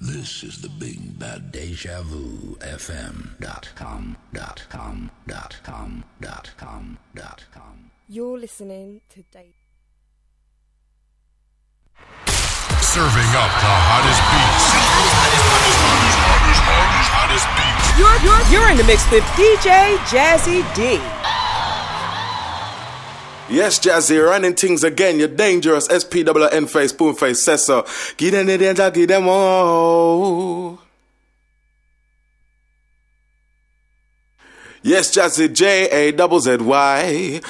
This is the Big Bad Deja Vu FM dot com dot com dot com dot com dot com. You're listening to Dave. Serving up the hottest beats. Hottest beats. You're, you're, you're in the mix with DJ Jazzy D. Yes, Jazzy, running things again. You're dangerous. SPWN face, spoon face, so. Give them the give them all. Yes, Jazzy, J A double Z Y.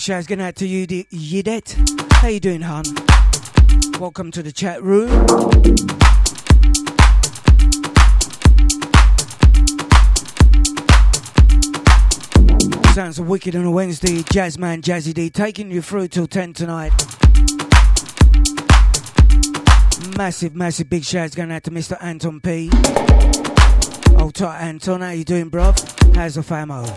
big shouts going out to you, Yidet. How you doing, hon? Welcome to the chat room. Sounds wicked on a Wednesday. Jazzman Jazzy D taking you through till 10 tonight. Massive, massive big shouts going out to Mr. Anton P. Old tight Anton, how you doing, bruv? How's the famo?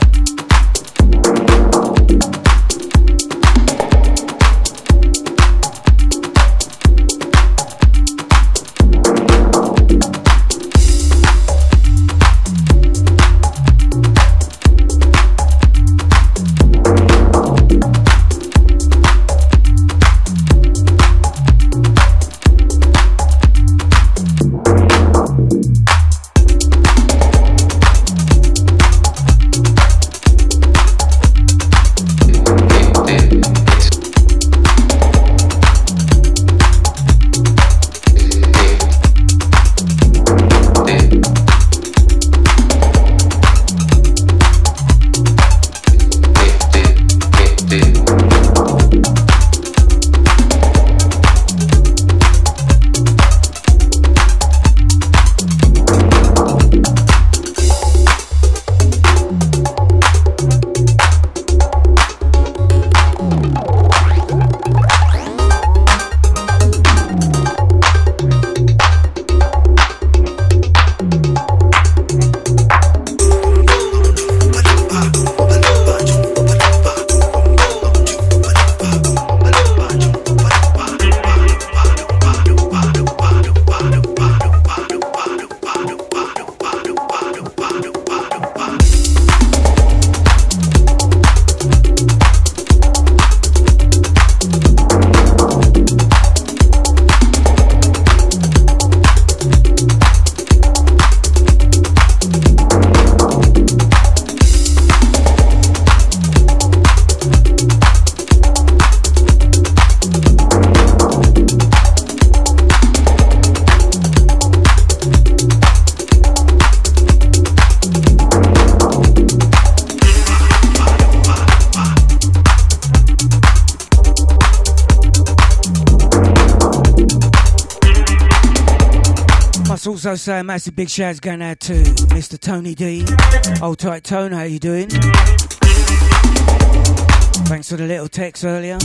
Say a massive big shout going out to Mr. Tony D. Old tight Tone, how you doing? Thanks for the little text earlier.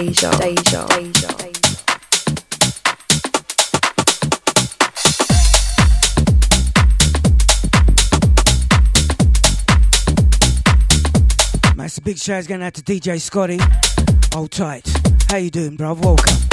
Deja, big shout going out to DJ Scotty. Hold tight. How you doing, bro? Welcome.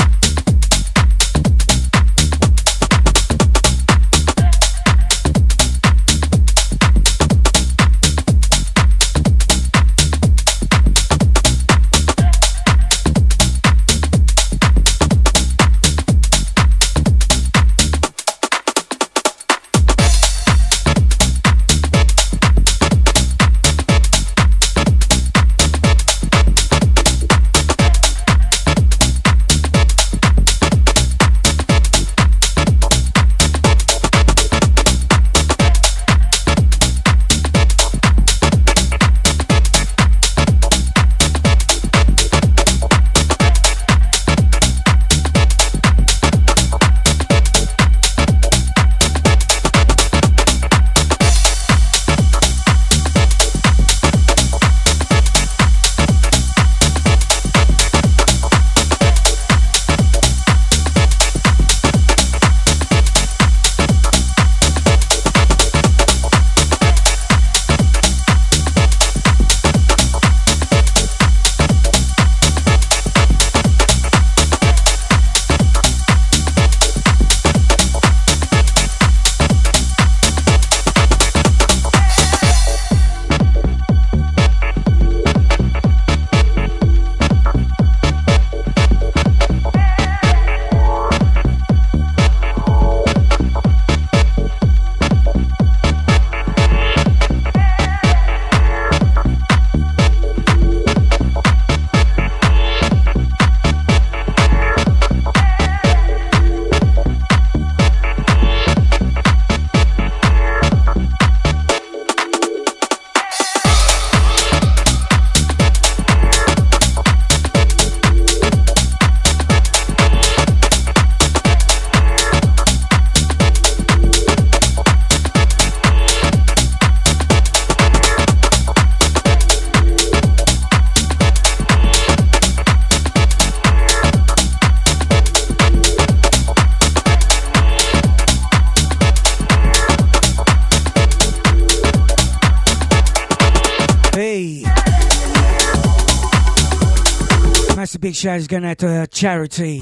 Big shout is going out to charity.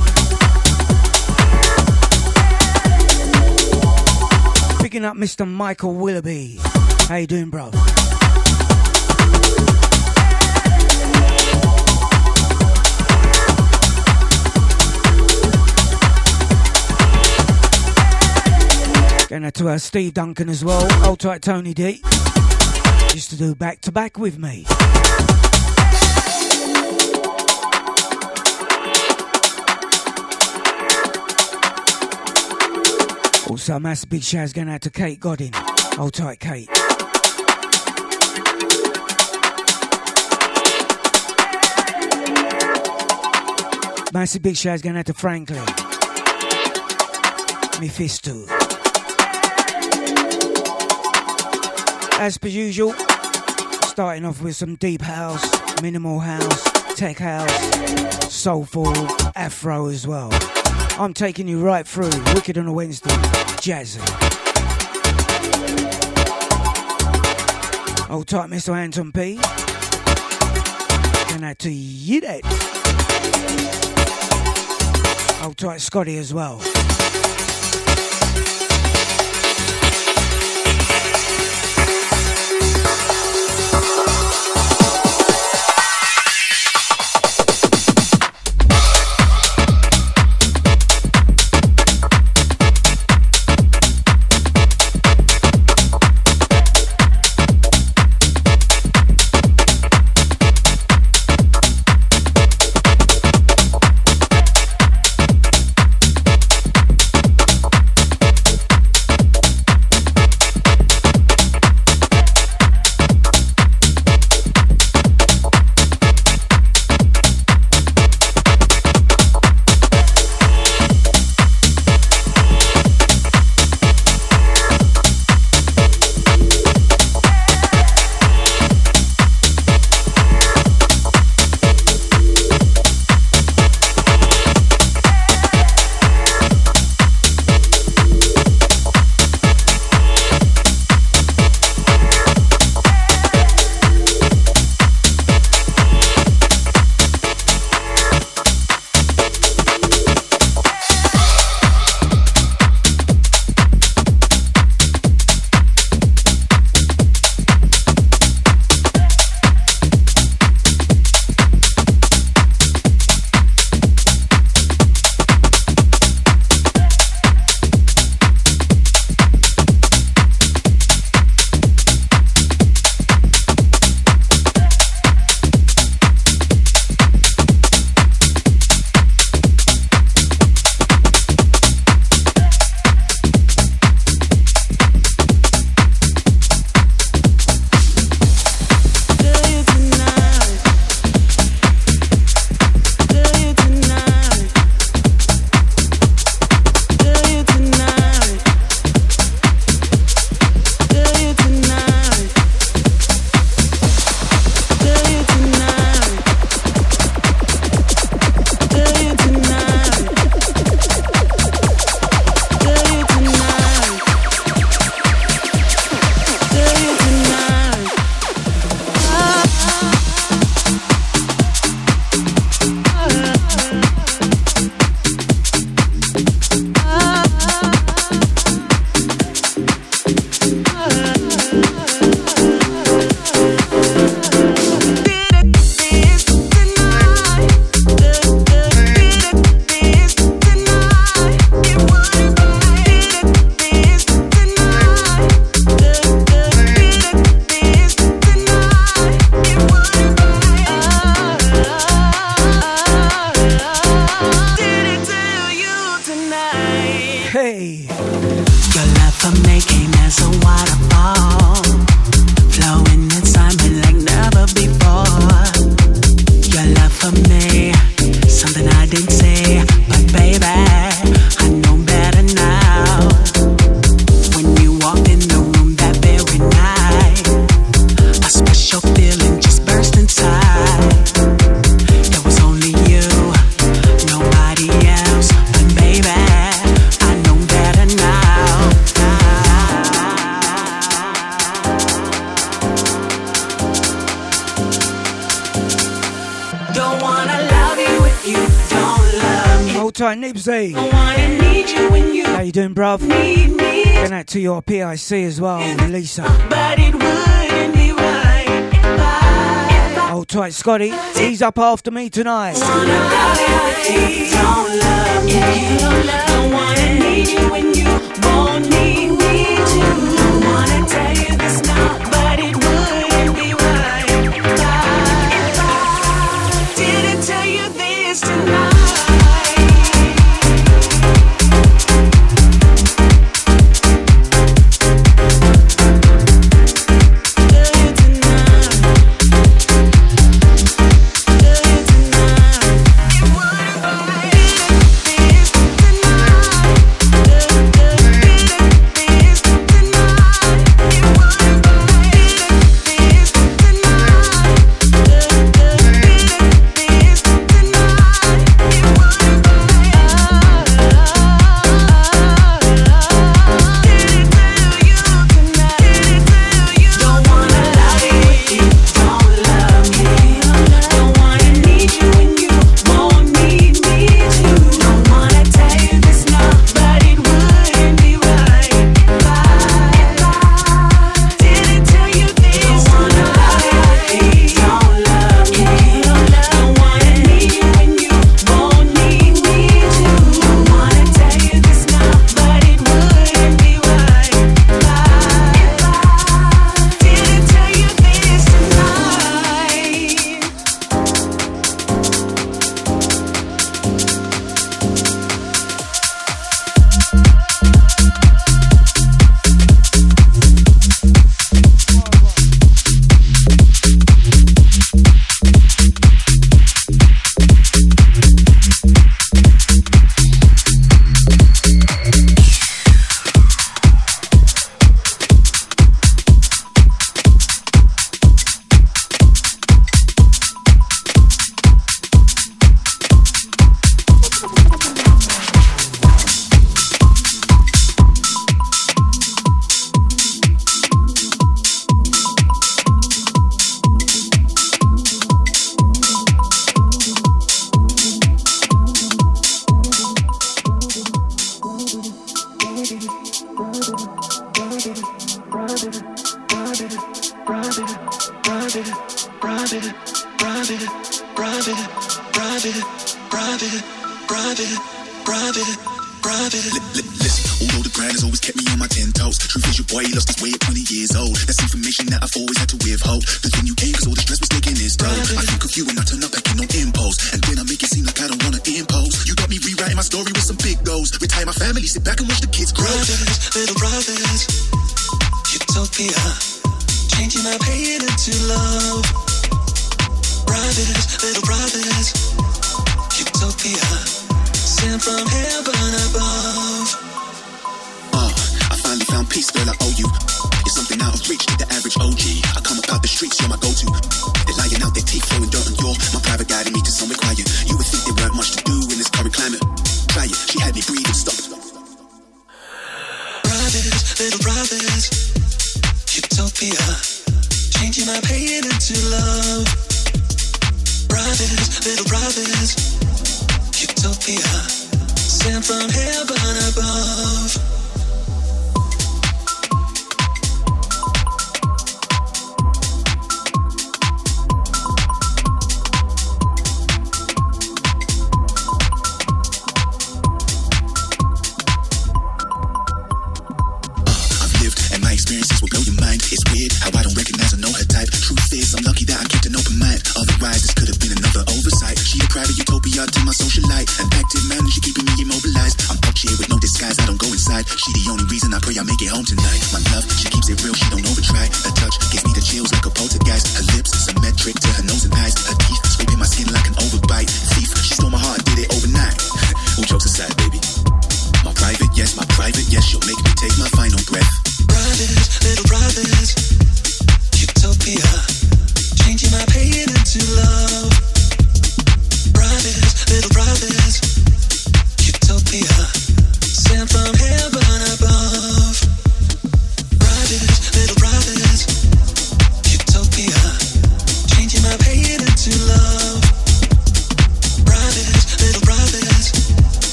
Picking up Mr. Michael Willoughby. How you doing, bro? Going out to uh, Steve Duncan as well. Old tight Tony D. Used to do back to back with me. Also, a massive big shout going out to Kate Godin. Hold tight, Kate. Massive big shout going out to Franklin. Mephisto. As per usual, starting off with some deep house, minimal house, tech house, soulful, afro as well. I'm taking you right through Wicked on a Wednesday, Jazzy. Old tight, Mr. Anton P. And out to you, that. Old tight, Scotty as well. your PIC as well, Lisa. But it wouldn't be right if I, Hold tight, Scotty. He's up after me tonight. Don't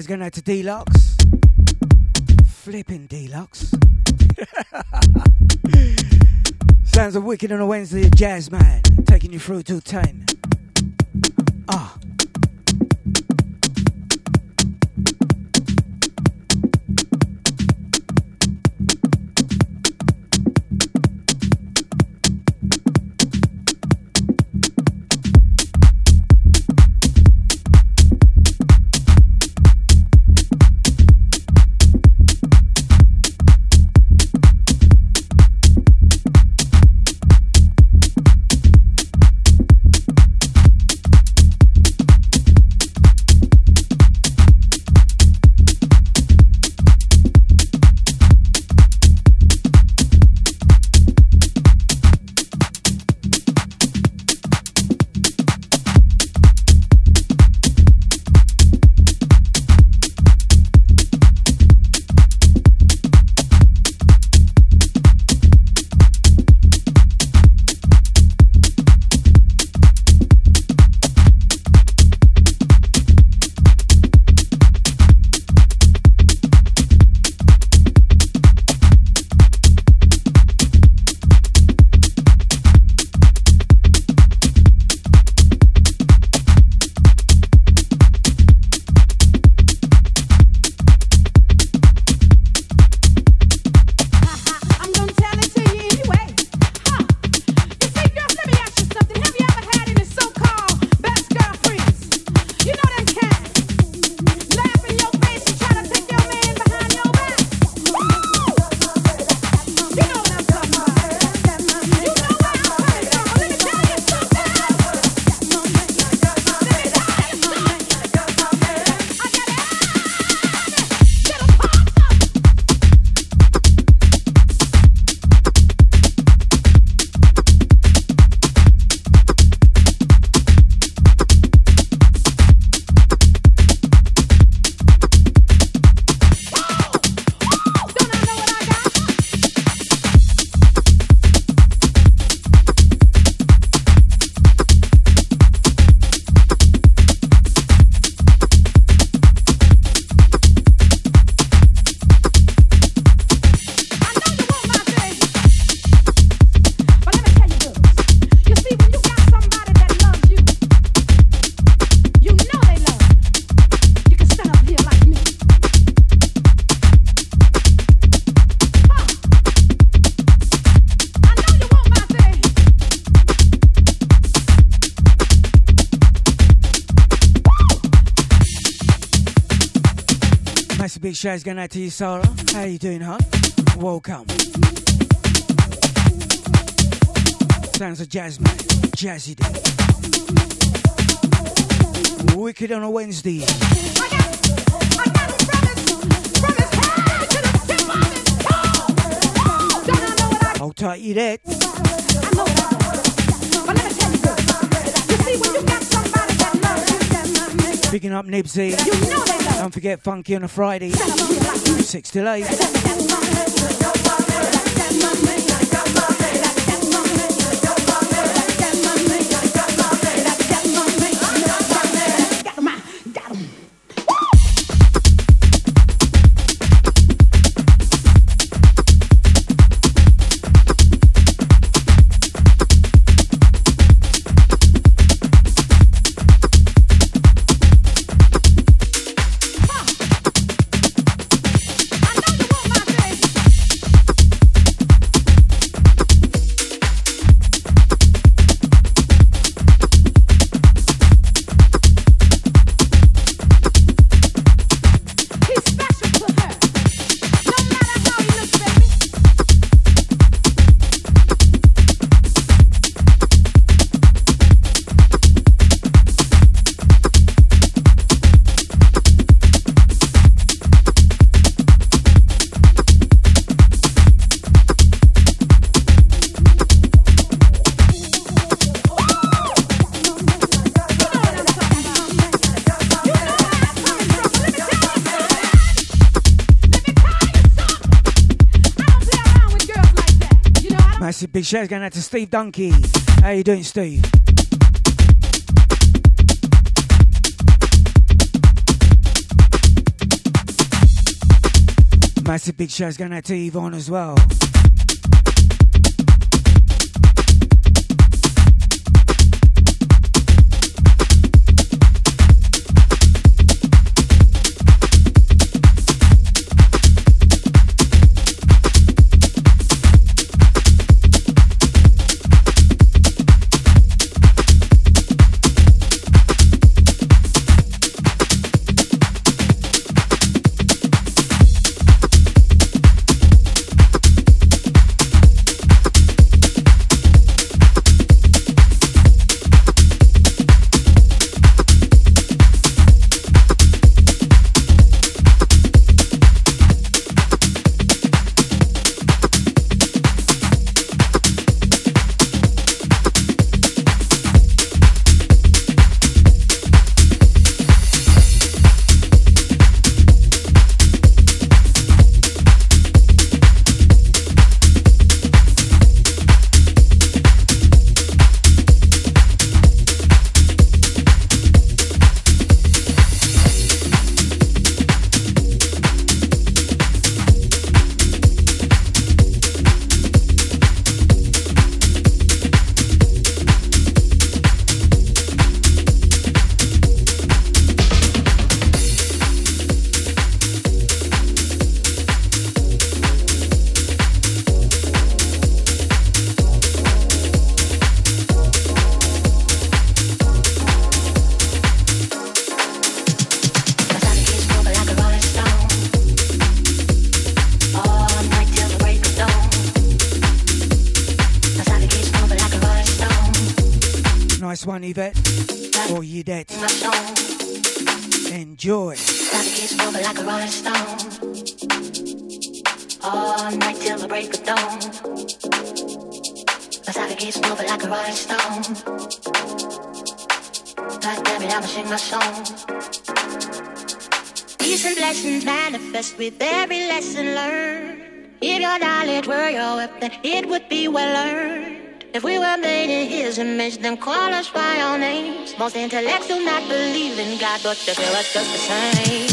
guys going out to Deluxe. Flipping Deluxe. Sounds of Wicked on a Wednesday, Jazz Man, taking you through to 10. shouts going out to you, Sarah. How you doing, huh? Welcome. Sounds of Jasmine. Jazzy D. Wicked on a Wednesday. I'll tight you that. Picking up Nibsy. Don't forget Funky on a Friday. 6 Big shout's going out to Steve Donkey. How you doing, Steve? Massive big shows going out to Yvonne as well. I thought that feel was just the same.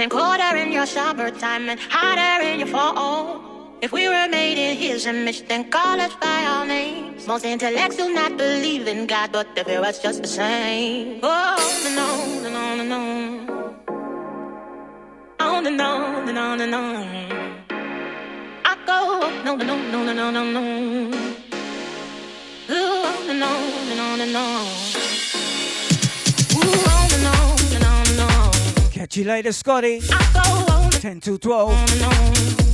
and colder in your summertime and hotter in your fall. If we were made in his image, then call us by our names. Most intellects do not believe in God, but they view us just the same. Oh. Play the Scotty. 10 to 12.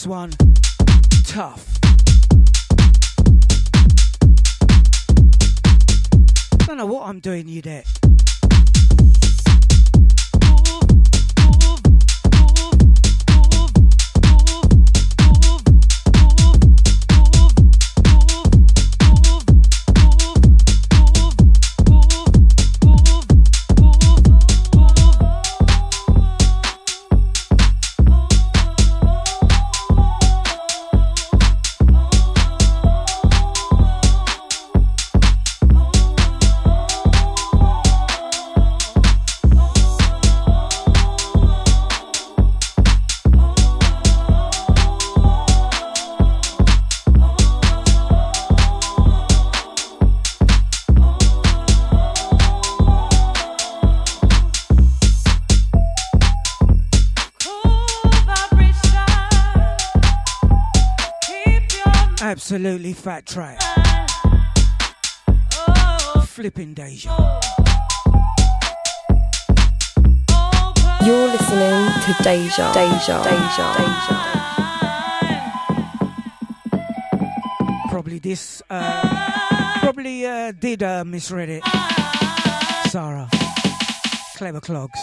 This one Absolutely fat track. Flipping Deja. You're listening to Deja, Deja, Deja, Deja. Probably this, uh, probably uh, did uh, misread it. Sarah. Clever clogs.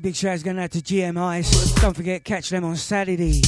Big shout going out to GM Ice. Don't forget, catch them on Saturday.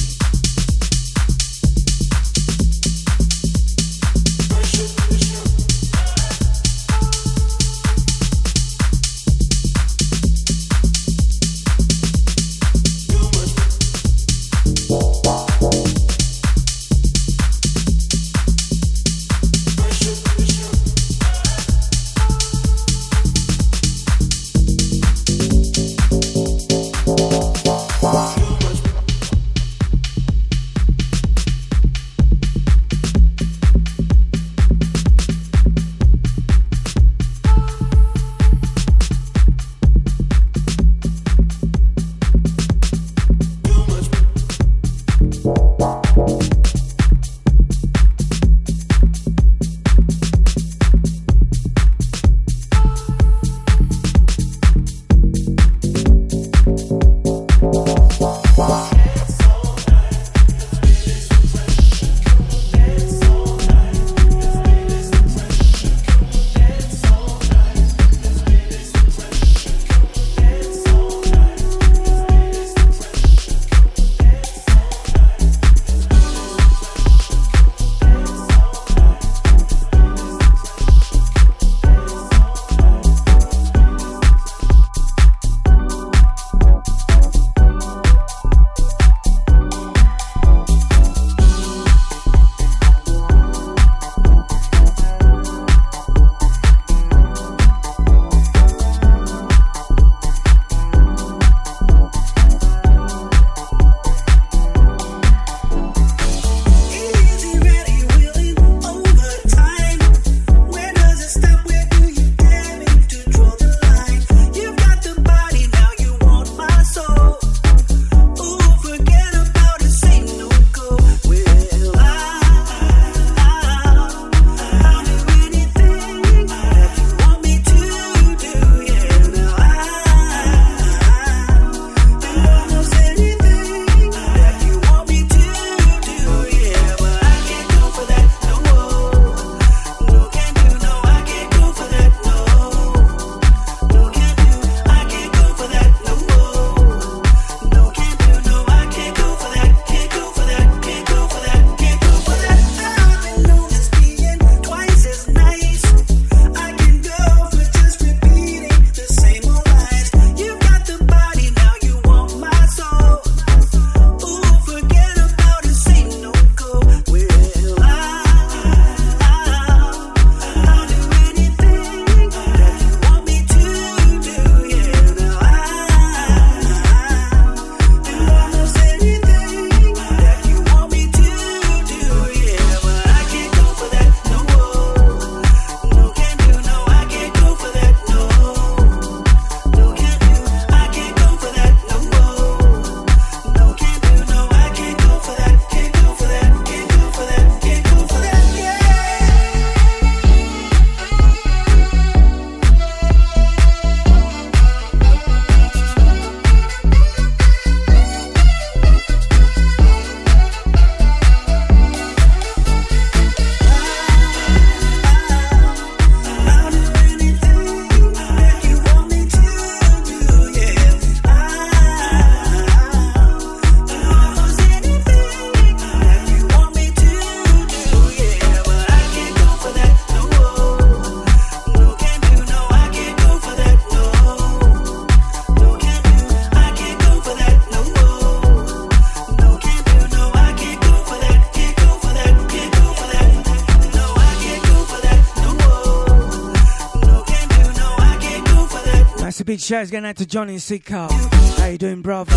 shares going out to Johnny and C. How you doing, brother?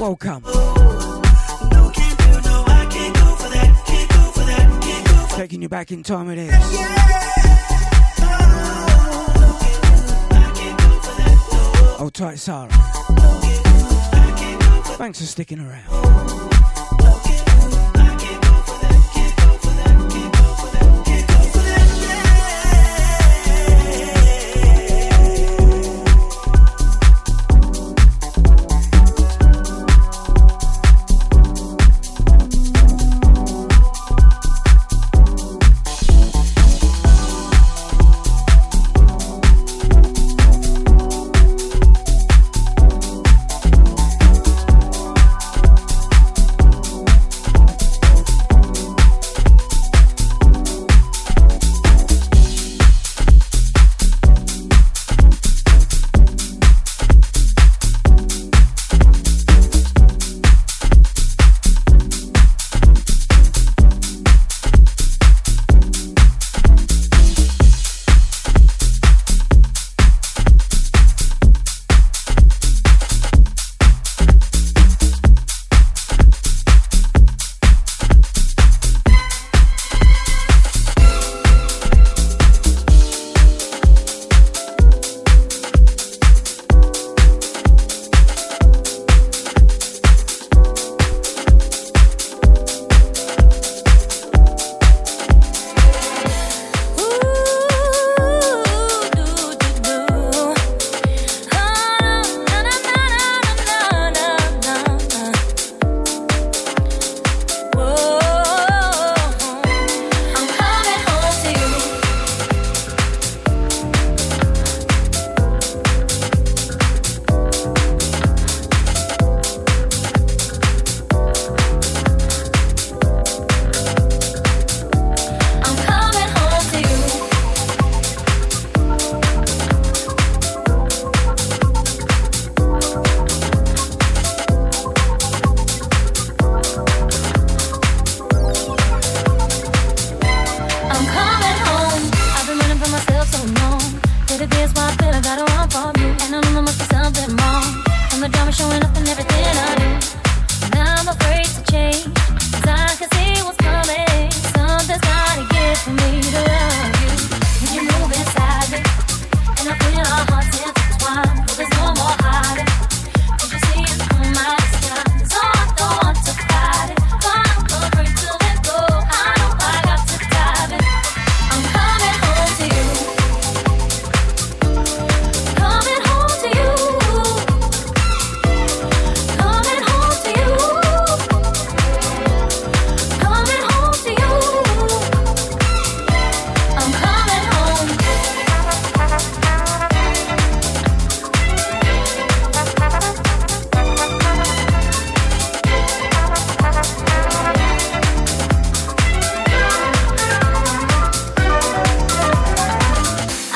Welcome. Taking you back in time it is. Hold tight, Sarah. Thanks for sticking around.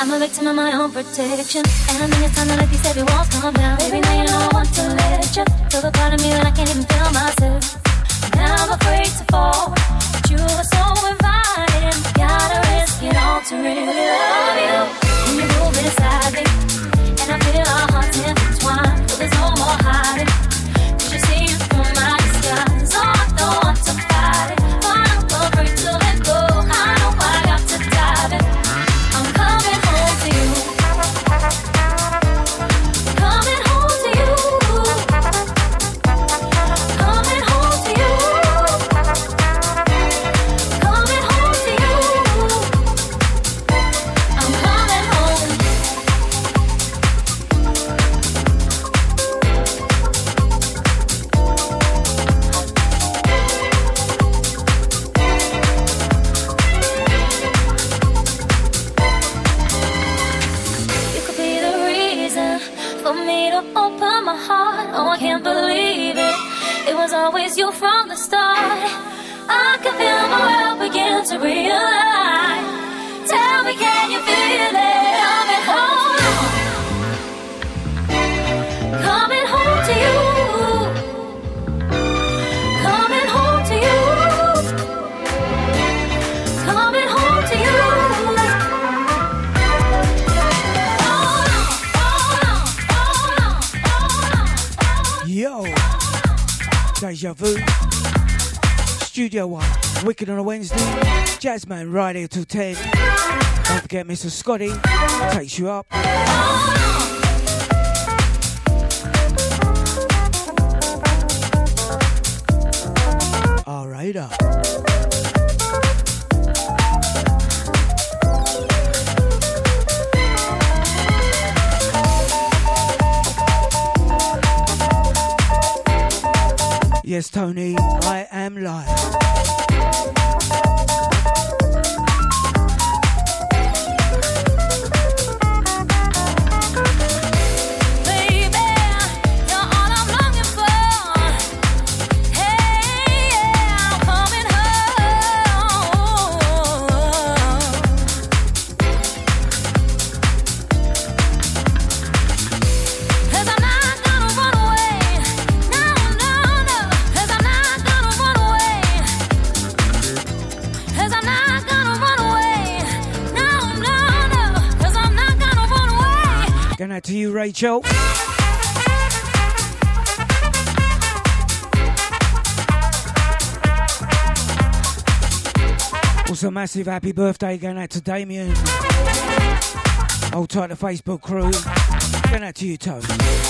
I'm a victim of my own protection. And I think it's time to let these heavy walls come down. Baby, now you know I want to let you feel the part of me that I can't even feel myself. Now I'm afraid to fall, but you are so inviting. Gotta risk it all to really love you. when you move inside me, and I feel our hearts intertwined. But there's no more hiding. Deja Vu. Studio One, Wicked on a Wednesday. Jazzman right here till 10. Don't forget Mr. Scotty takes you up. Alright up. Tony, I am live. Rachel. Also, massive happy birthday going out to Damien. Hold tight, the Facebook crew. Going out to you, Tone.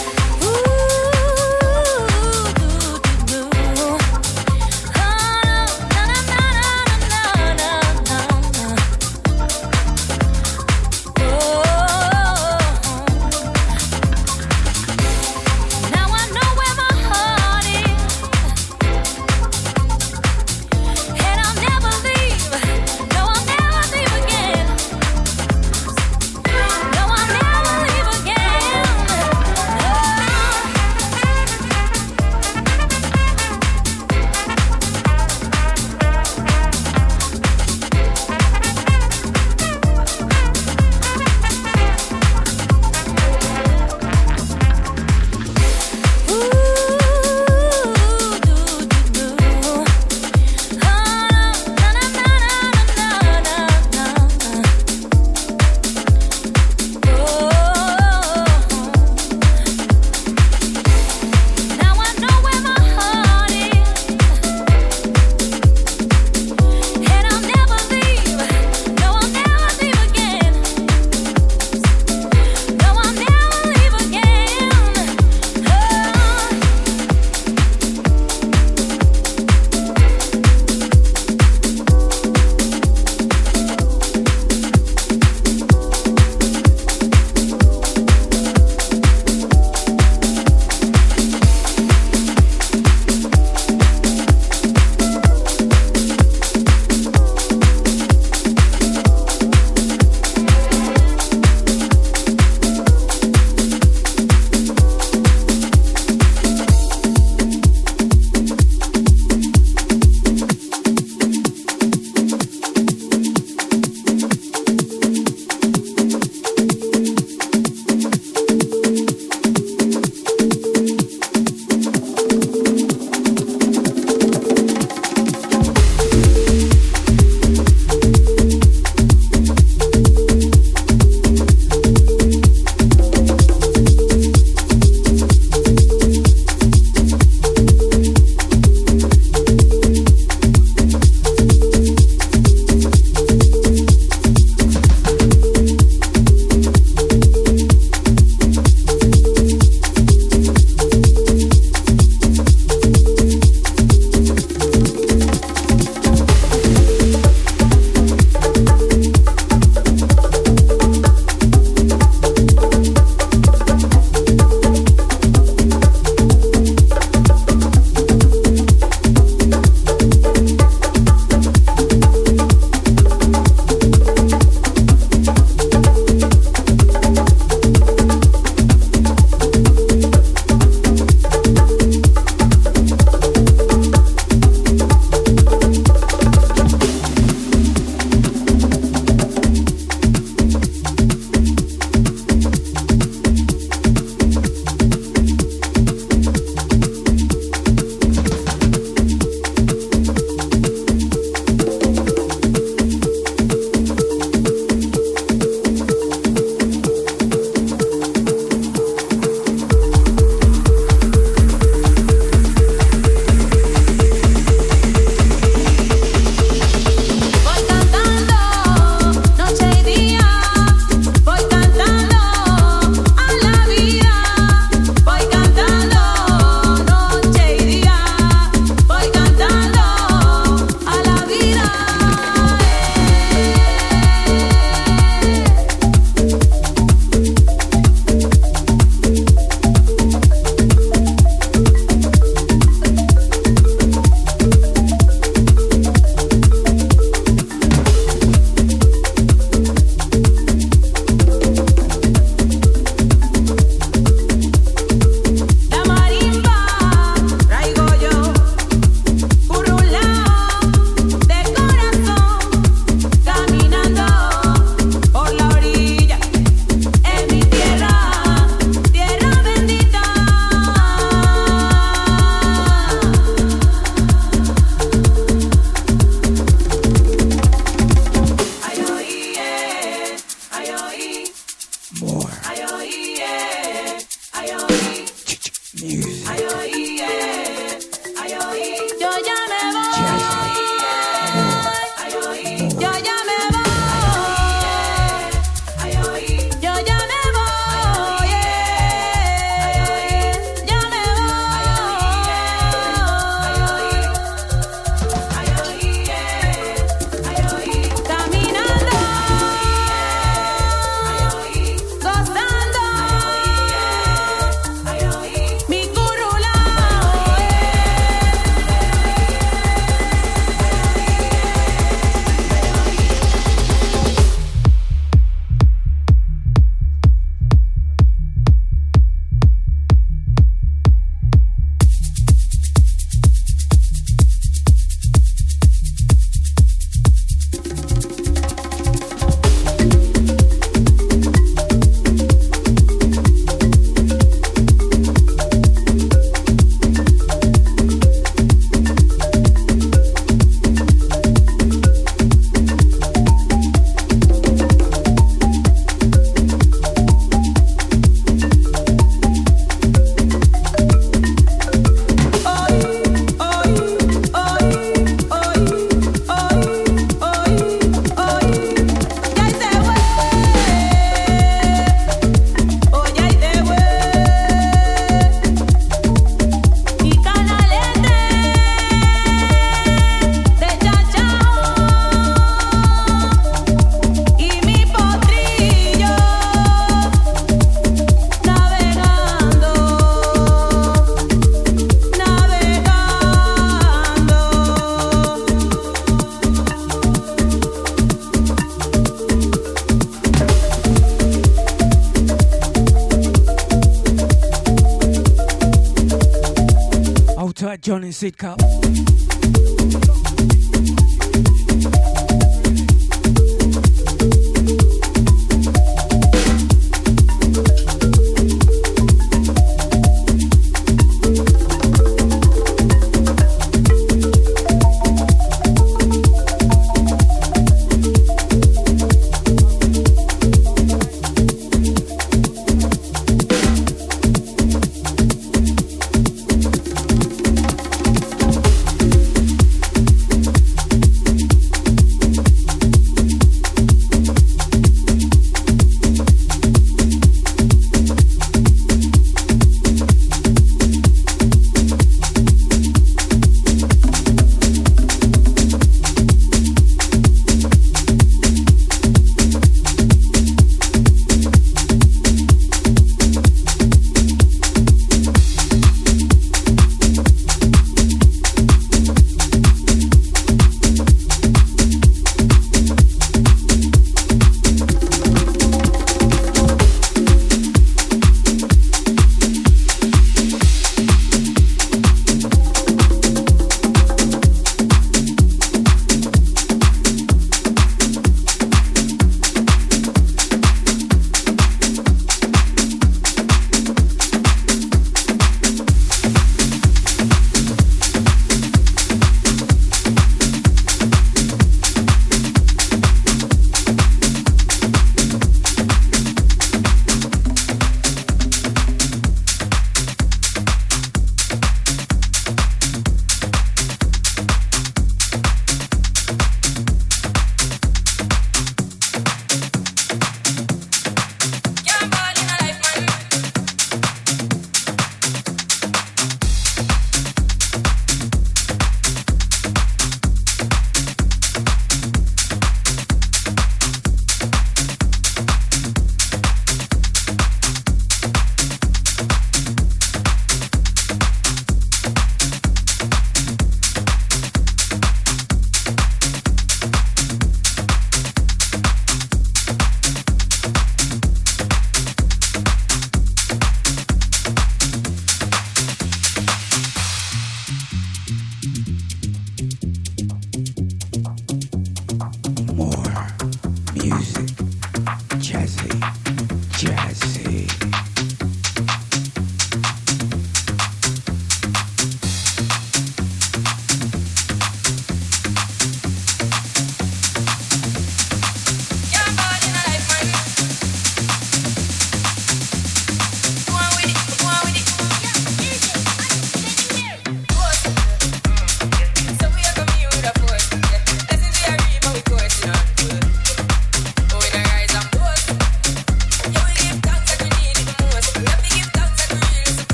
Tight,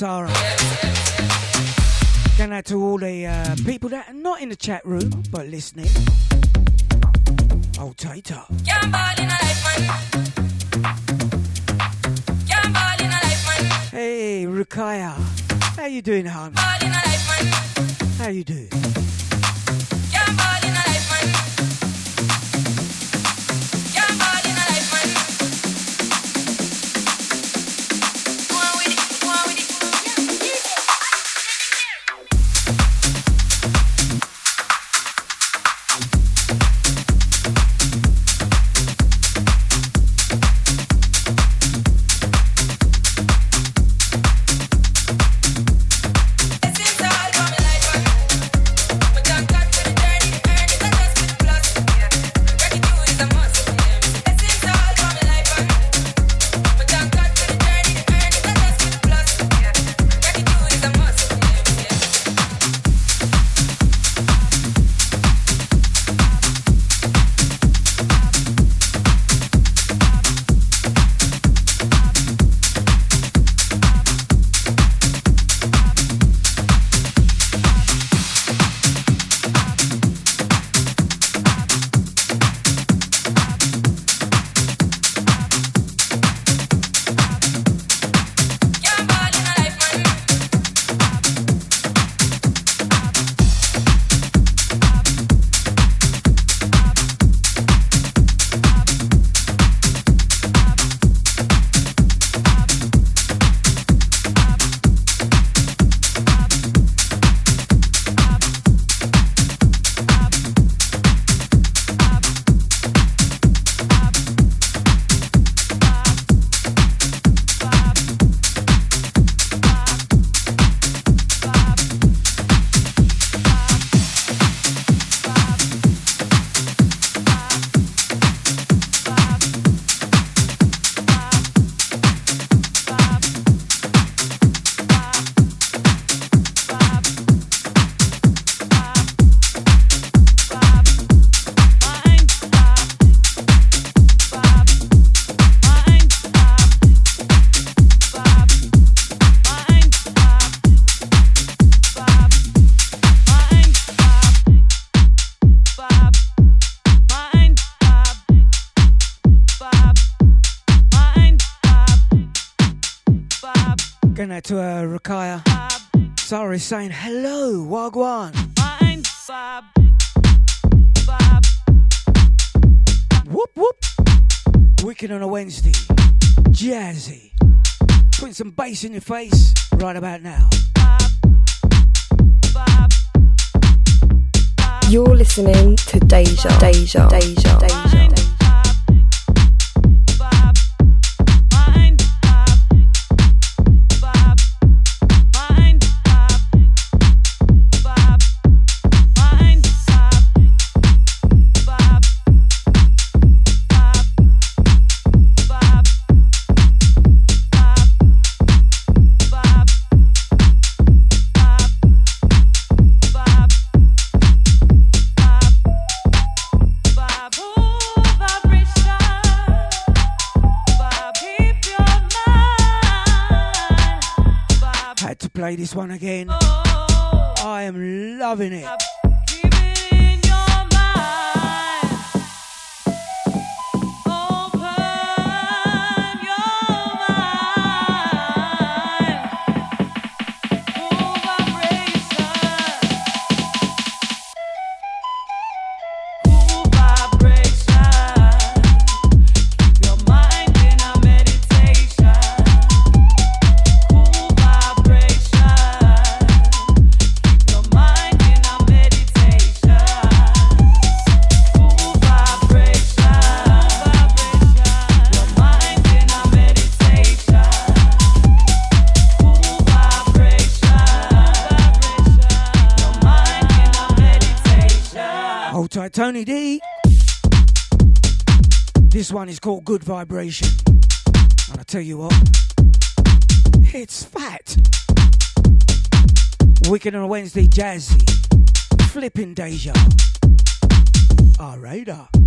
Sarah. Going out to all the uh, people that are not in the chat room but listening. Saying hello, Wagwan. Whoop whoop. Wicked on a Wednesday. Jazzy. Putting some bass in your face right about now. You're listening to Deja, Deja, Deja, Deja. Play this one again. Oh. I am loving it. This one is called Good Vibration. And I tell you what, it's fat. Wicked on a Wednesday, jazzy. Flipping Deja. Alright, uh.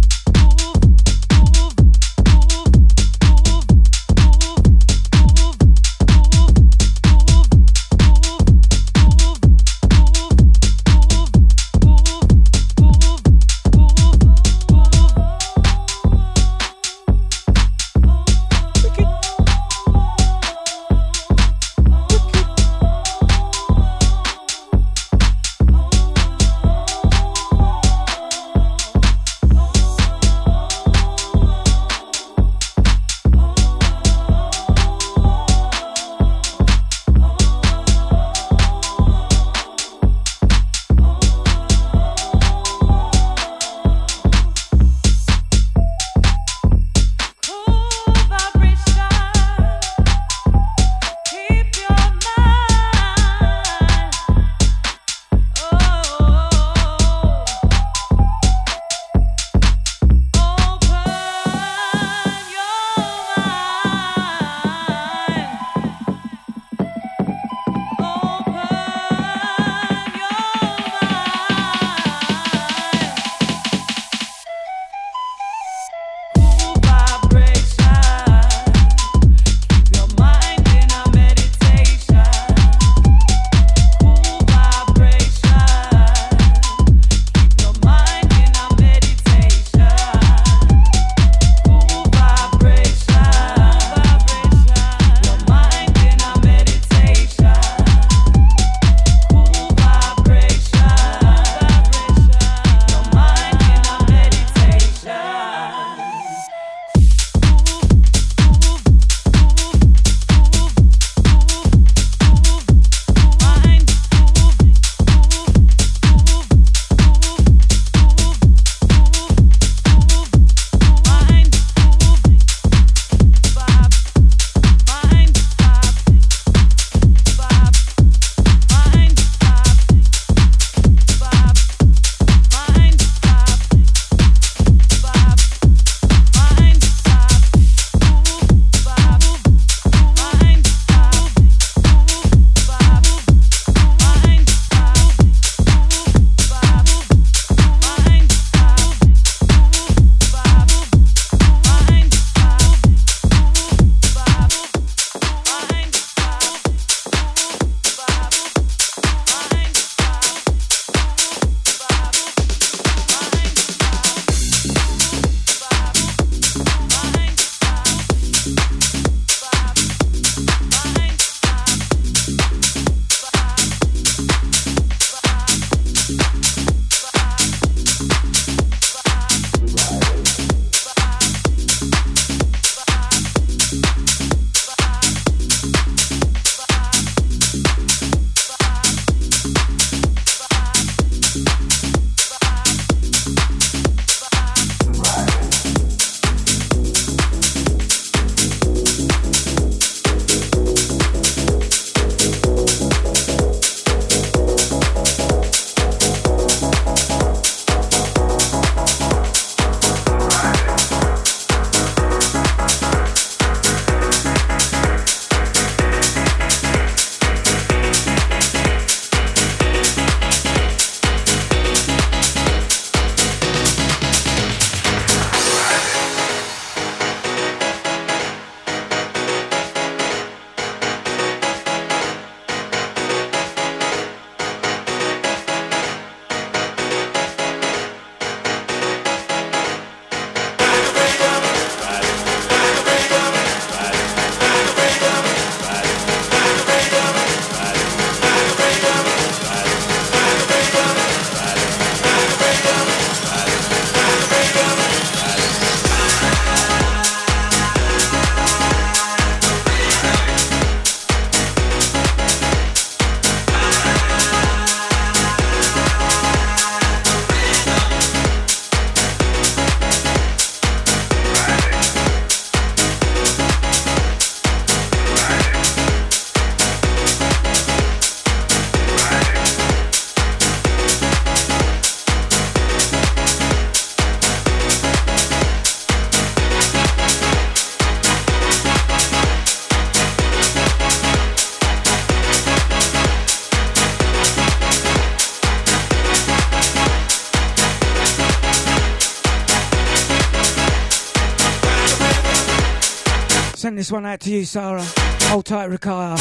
This one out to you, Sarah. Hold tight, Rikaya.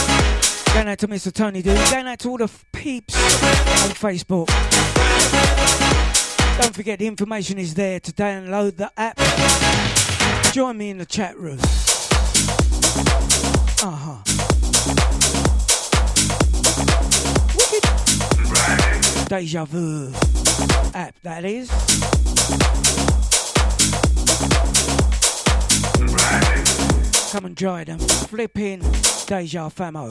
Going out to Mr. Tony Dude. Going out to all the peeps on Facebook. Don't forget the information is there to download the app. Join me in the chat room. Uh huh. Deja Vu app, that is. Come and join them. Flipping Deja Famo.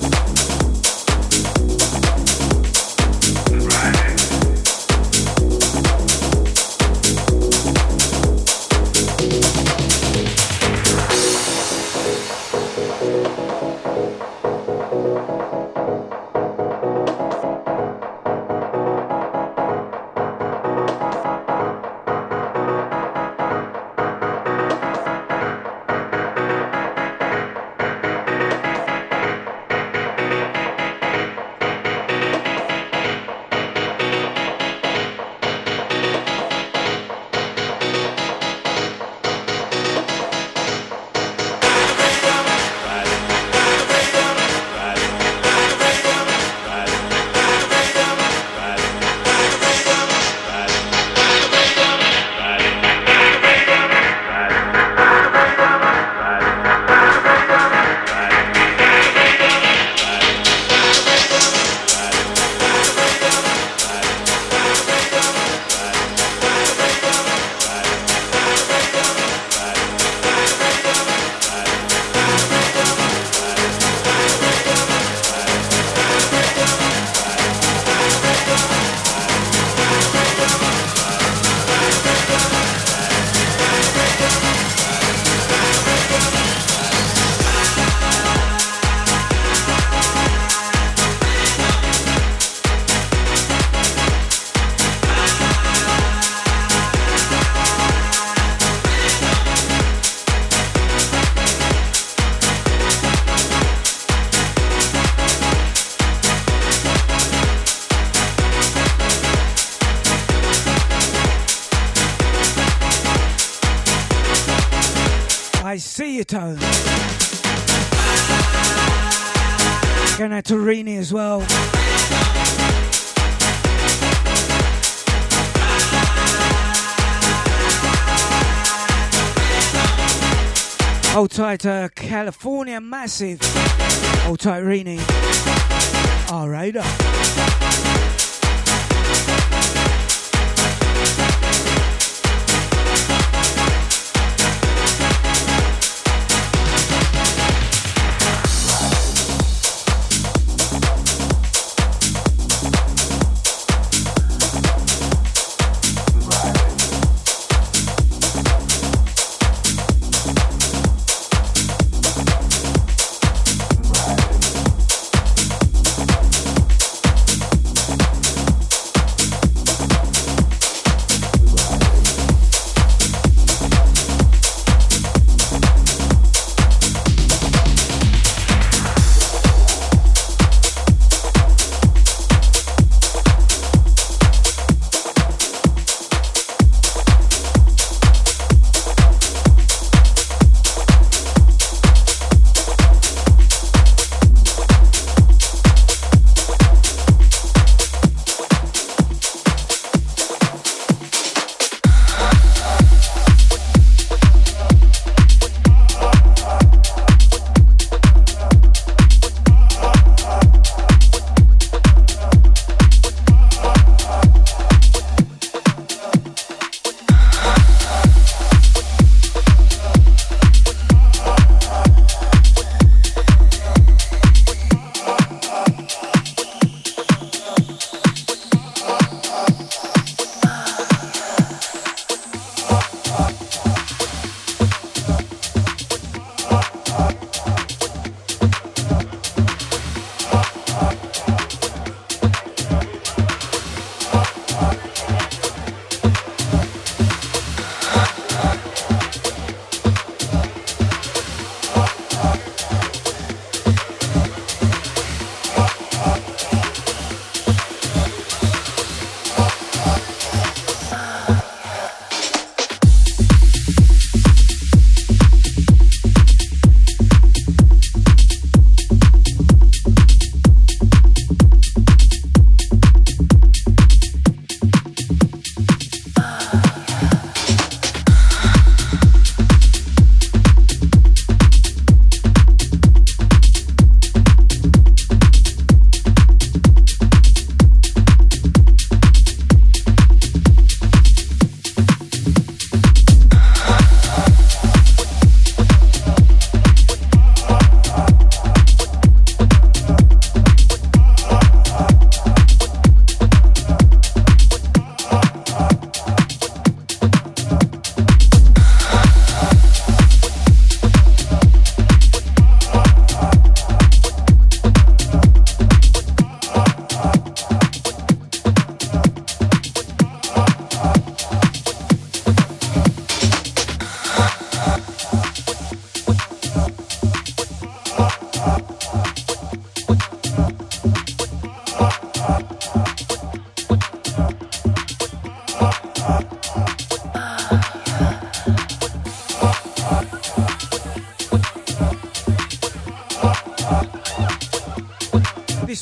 Tone. Going out to Rini as well. Hold tight, uh, California Massive. Hold tight, Rini. All right.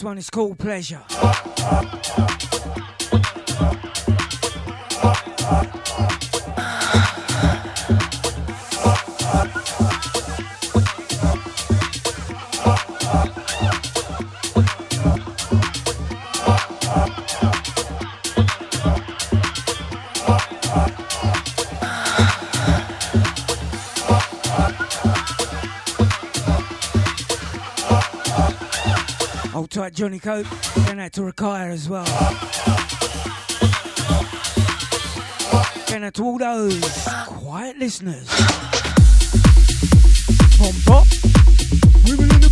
One is called Pleasure. Johnny Cope. Going out to Rakaya as well. Going out to all those quiet listeners. Bom bop. Women in the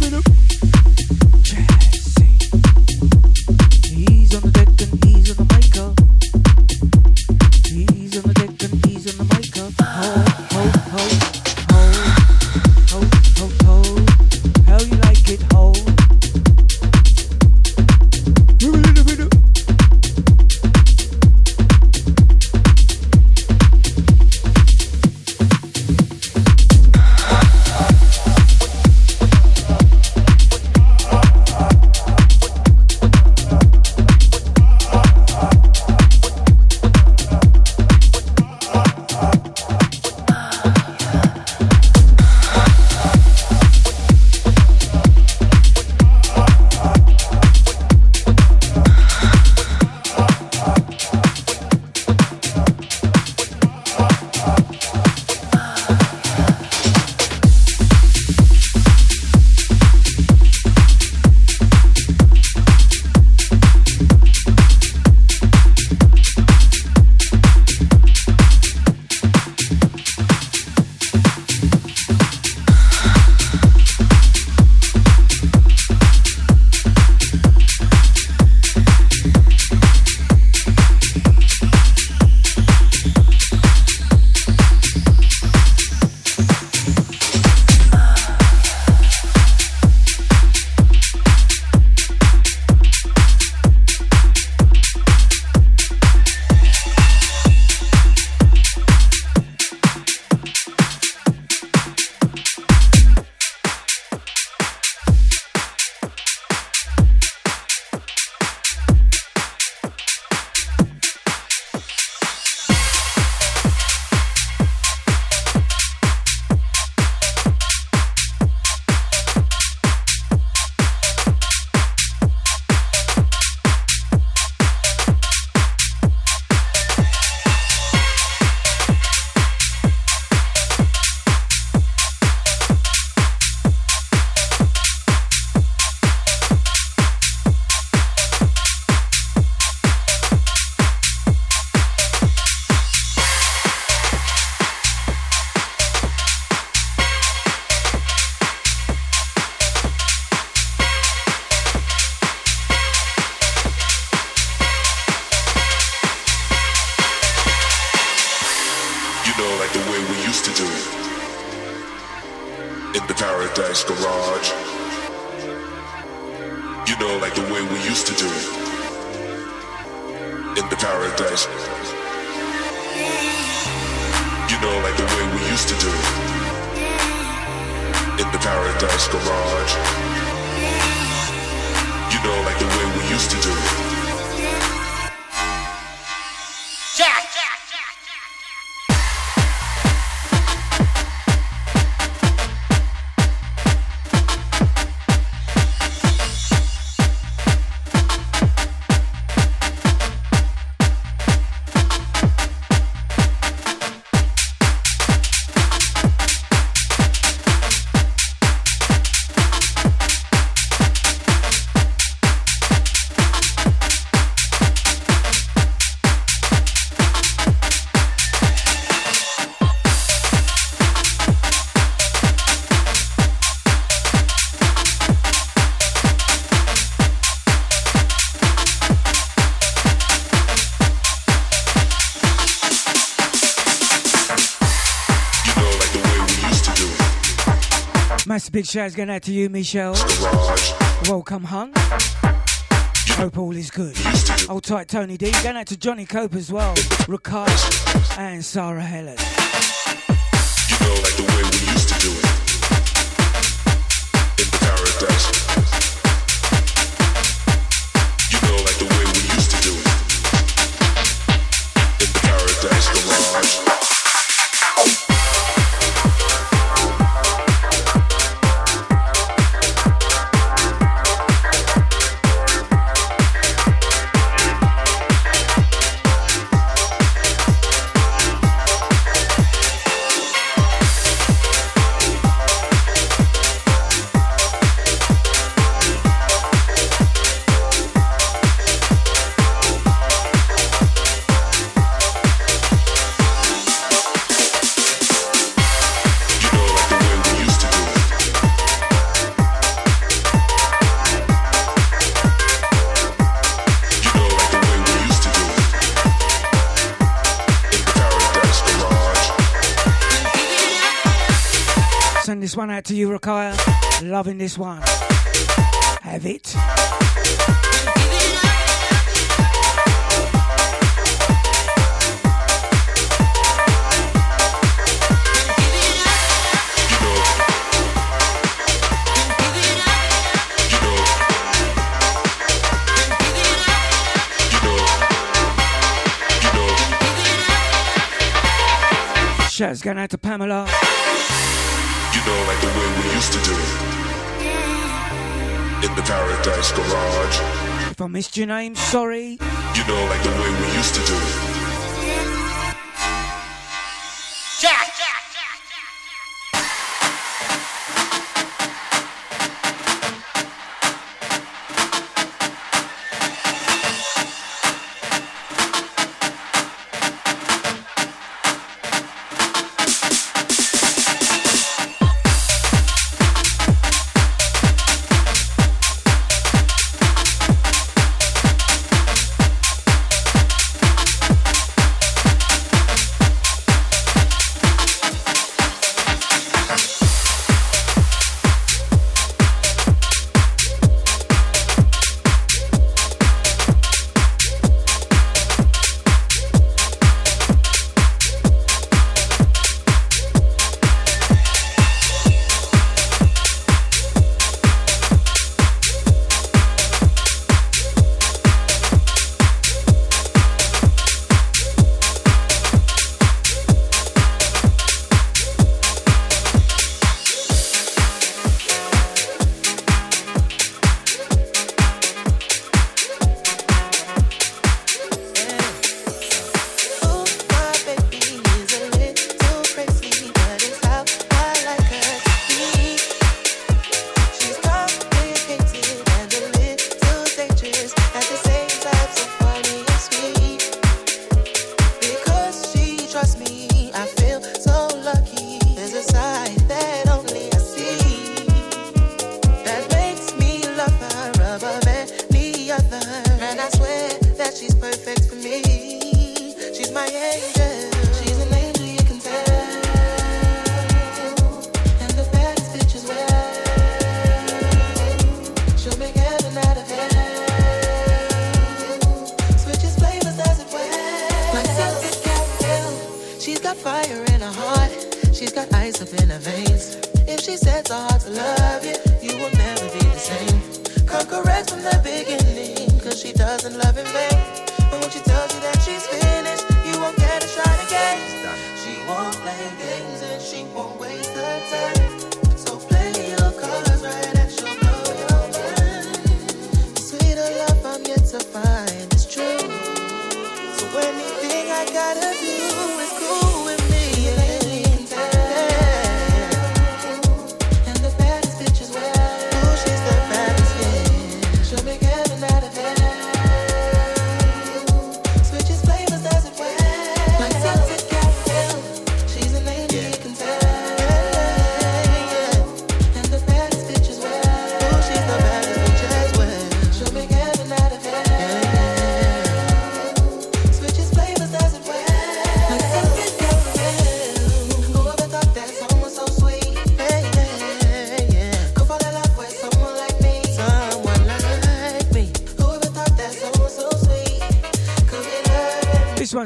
like the way we used to do it. In the Paradise Garage. You know, like the way we used to do it. In the Paradise. You know, like the way we used to do it. In the Paradise Garage. You know, like the way we used to do it. Big shouts going out to you, Michelle. Welcome, hung. Hope all is good. Hold tight, Tony D. Going out to Johnny Cope as well. Rakai and Sarah Helen. You know, like the way we used to do it. In Paradise. one out to you, Rakaya. Loving this one. Have it. Shouts going out to Pamela know, like the way we used to do. In the paradise garage. If I missed your name, sorry. You know, like the way we used to do it.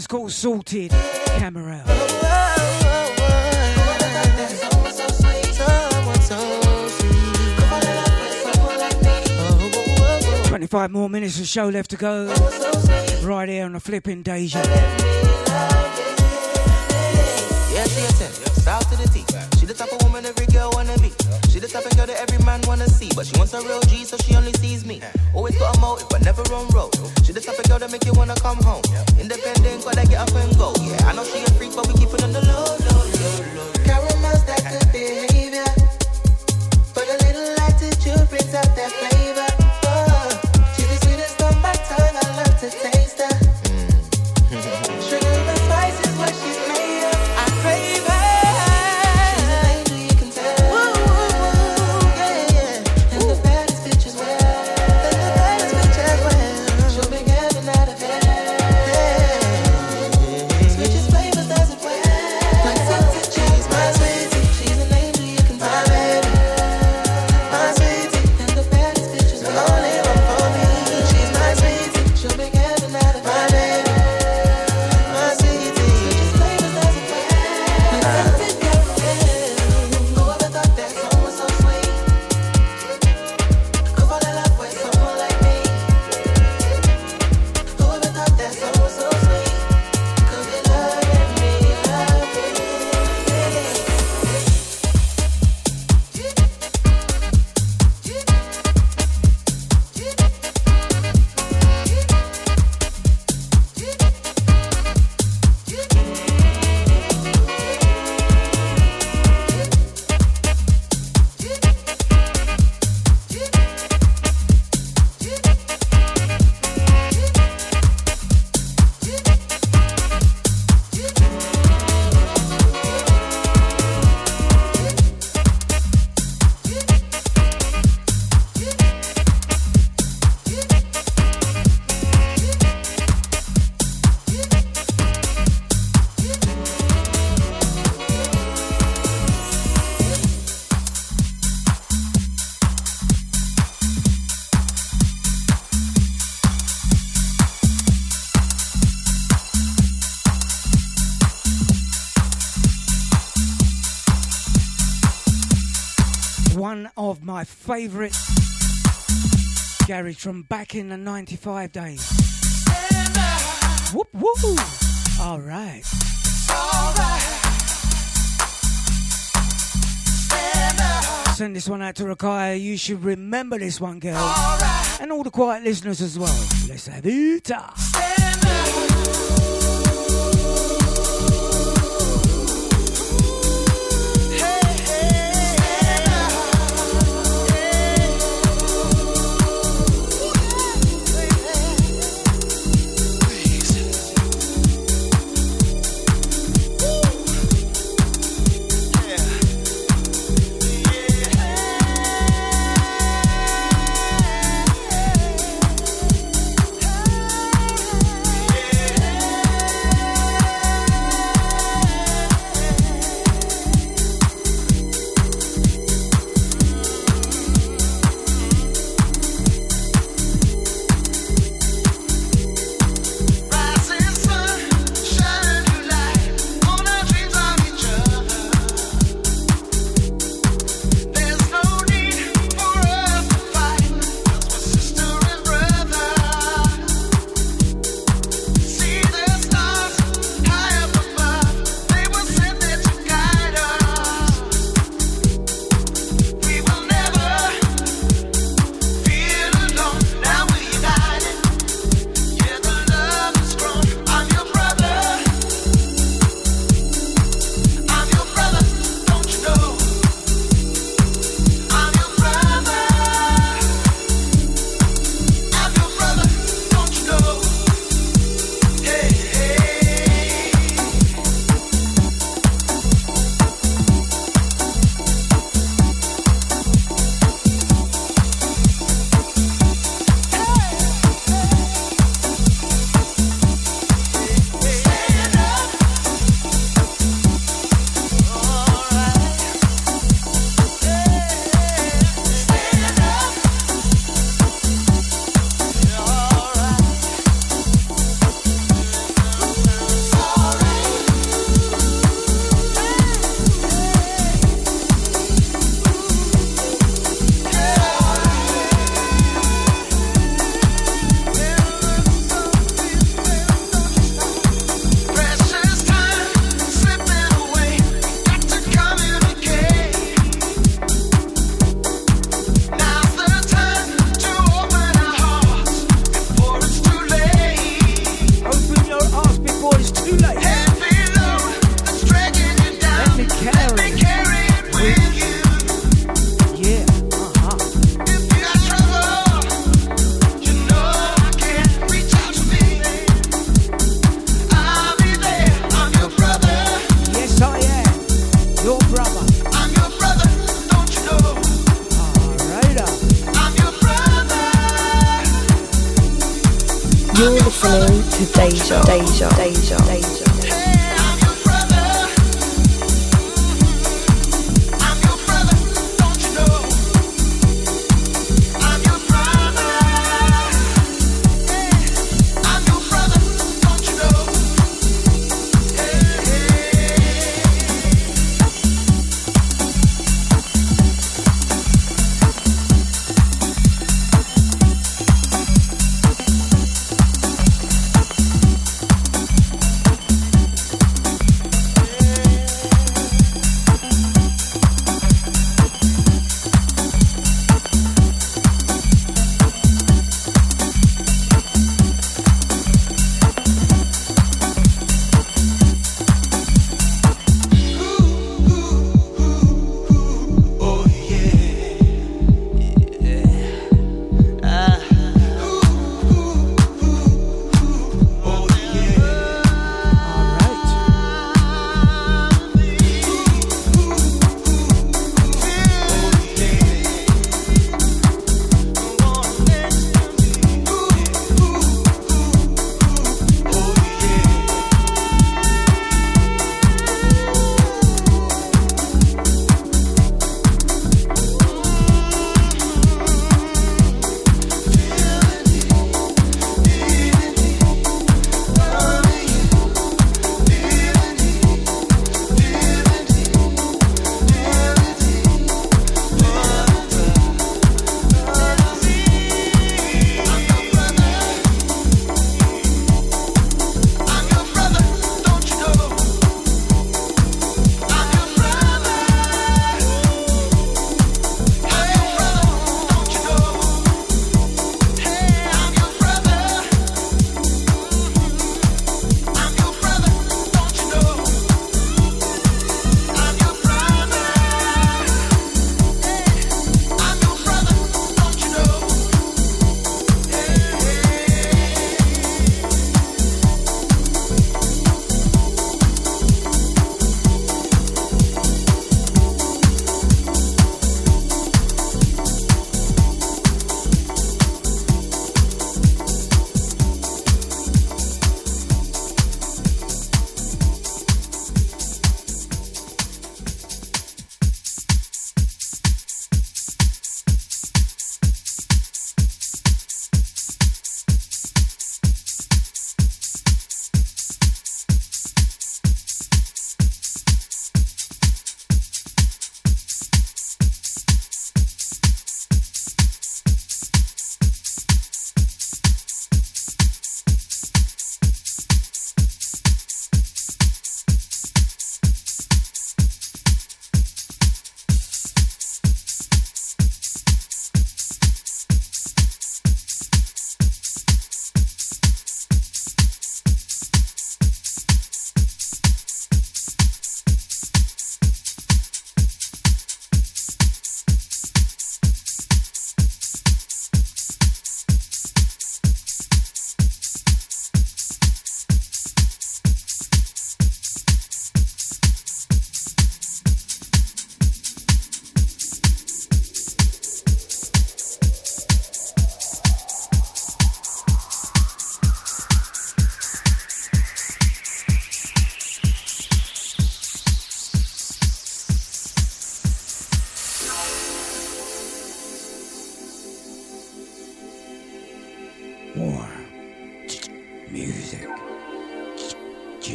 one's called Salted Camera. Twenty-five more minutes of show left to go. Right here on the flipping Deja. She the type of woman every girl wanna be. She the type of girl that every man wanna see. But she wants a real G, so she only sees me. Always got a motive, but never on road. She the type of girl that make you wanna come home but we keep favourite garage from back in the 95 days. Whoop whoop. All right. Send this one out to Rakaya. You should remember this one, girl. And all the quiet listeners as well. Let's have it. Open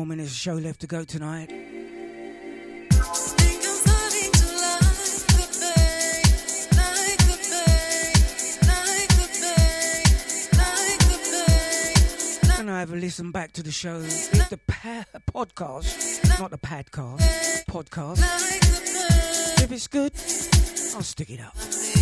more minutes of show left to go tonight. Can I have a listen back to the show. The pa- podcast, not the podcast. Podcast. If it's good, I'll stick it up.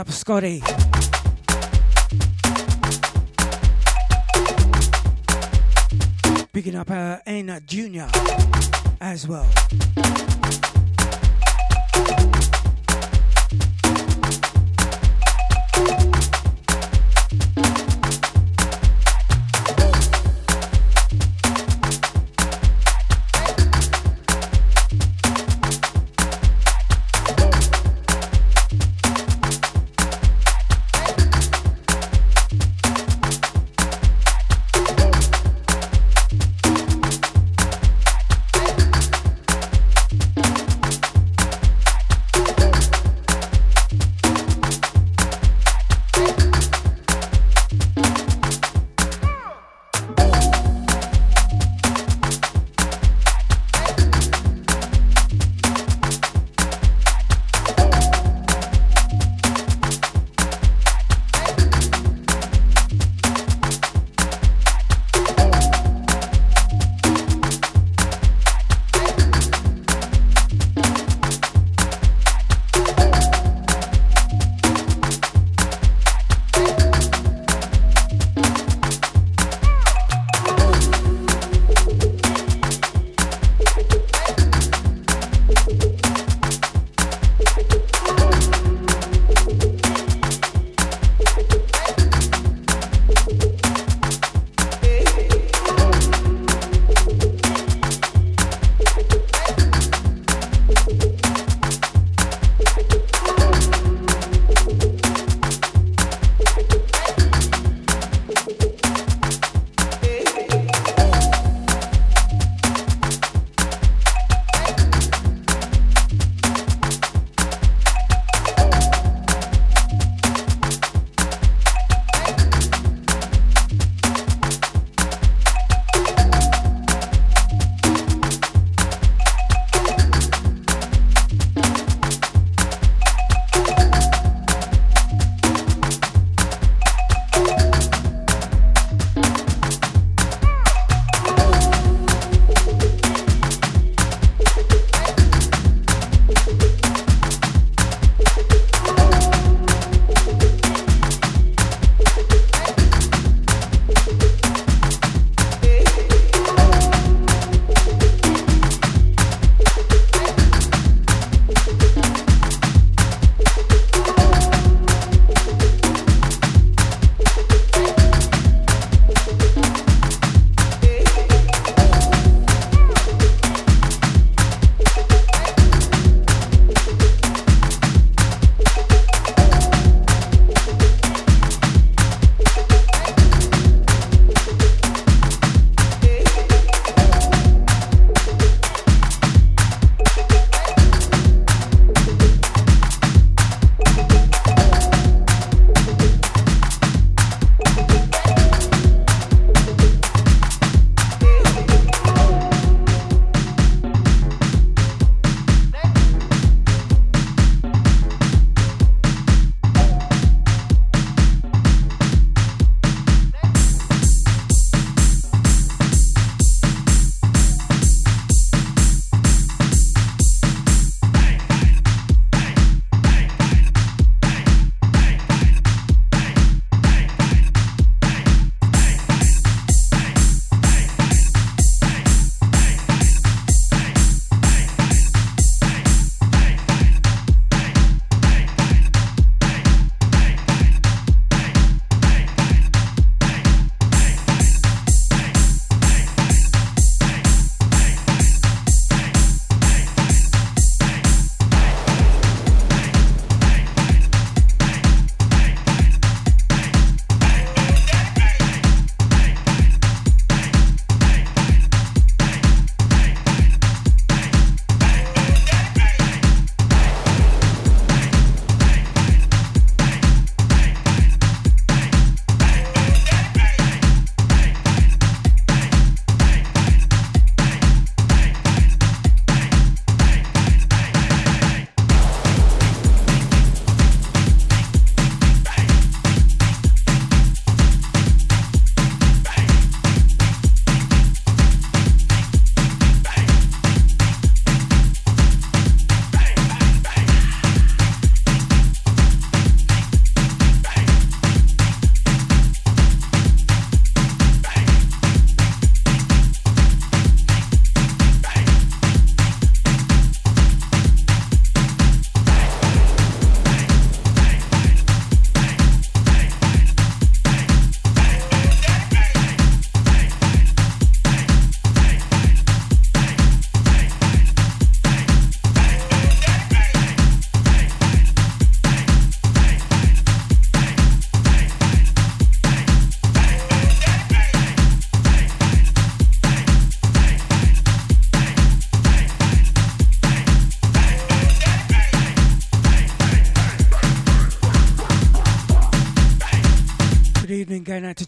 up Scotty. Picking up uh, Anna Jr. as well.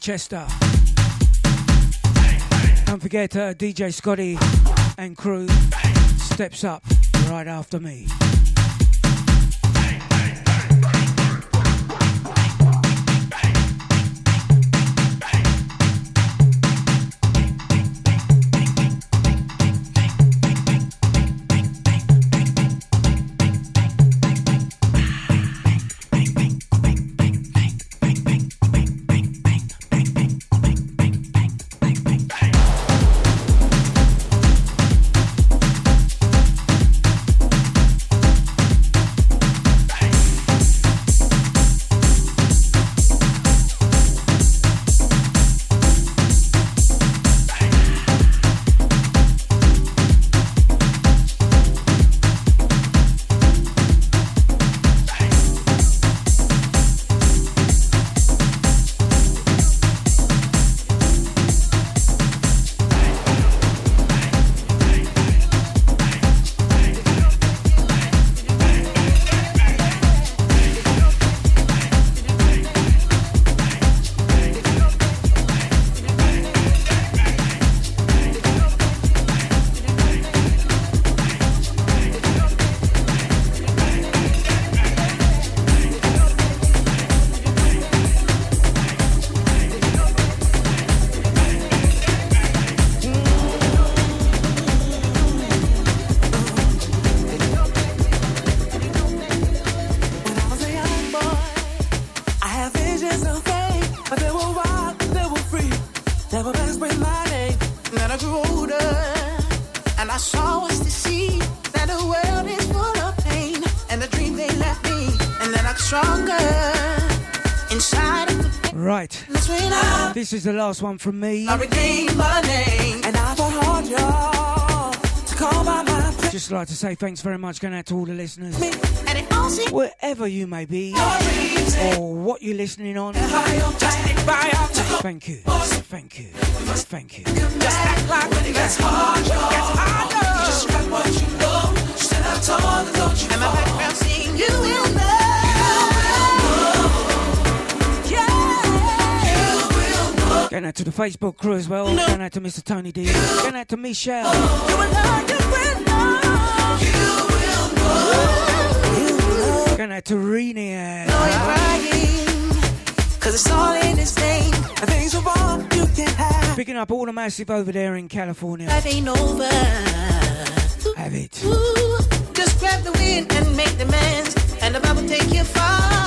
Chester. Don't forget uh, DJ Scotty and crew steps up right after me. This is the last one from me. I regained my name, and I hard, y'all, to call by my Just like to say thanks very much going out to all the listeners. and it all seemed Wherever you may be, or what you're listening on. Thank you. Thank you. Thank you. Just Going out to the Facebook crew as well. Going out to Mr. Tony D. Going out to Michelle. Going out to Renia. Cause it's all in this thing. And things are wrong, you can have. Picking up all the massive over there in California. Life ain't over. Have it. Ooh, just grab the wind and make demands. And the Bible take you far.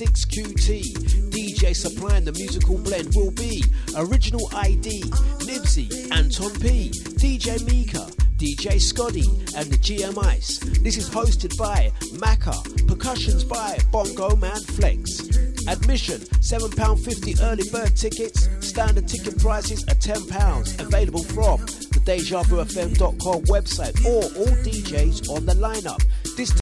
E96QT. DJ supplying the musical blend will be Original ID, Nibsy, Anton P, DJ Mika, DJ Scotty, and the GM Ice. This is hosted by Macca, percussions by Bongo Man Flex. Admission £7.50 early bird tickets, standard ticket prices are £10, available from the DejaVuFM.com website or all DJs on the lineup.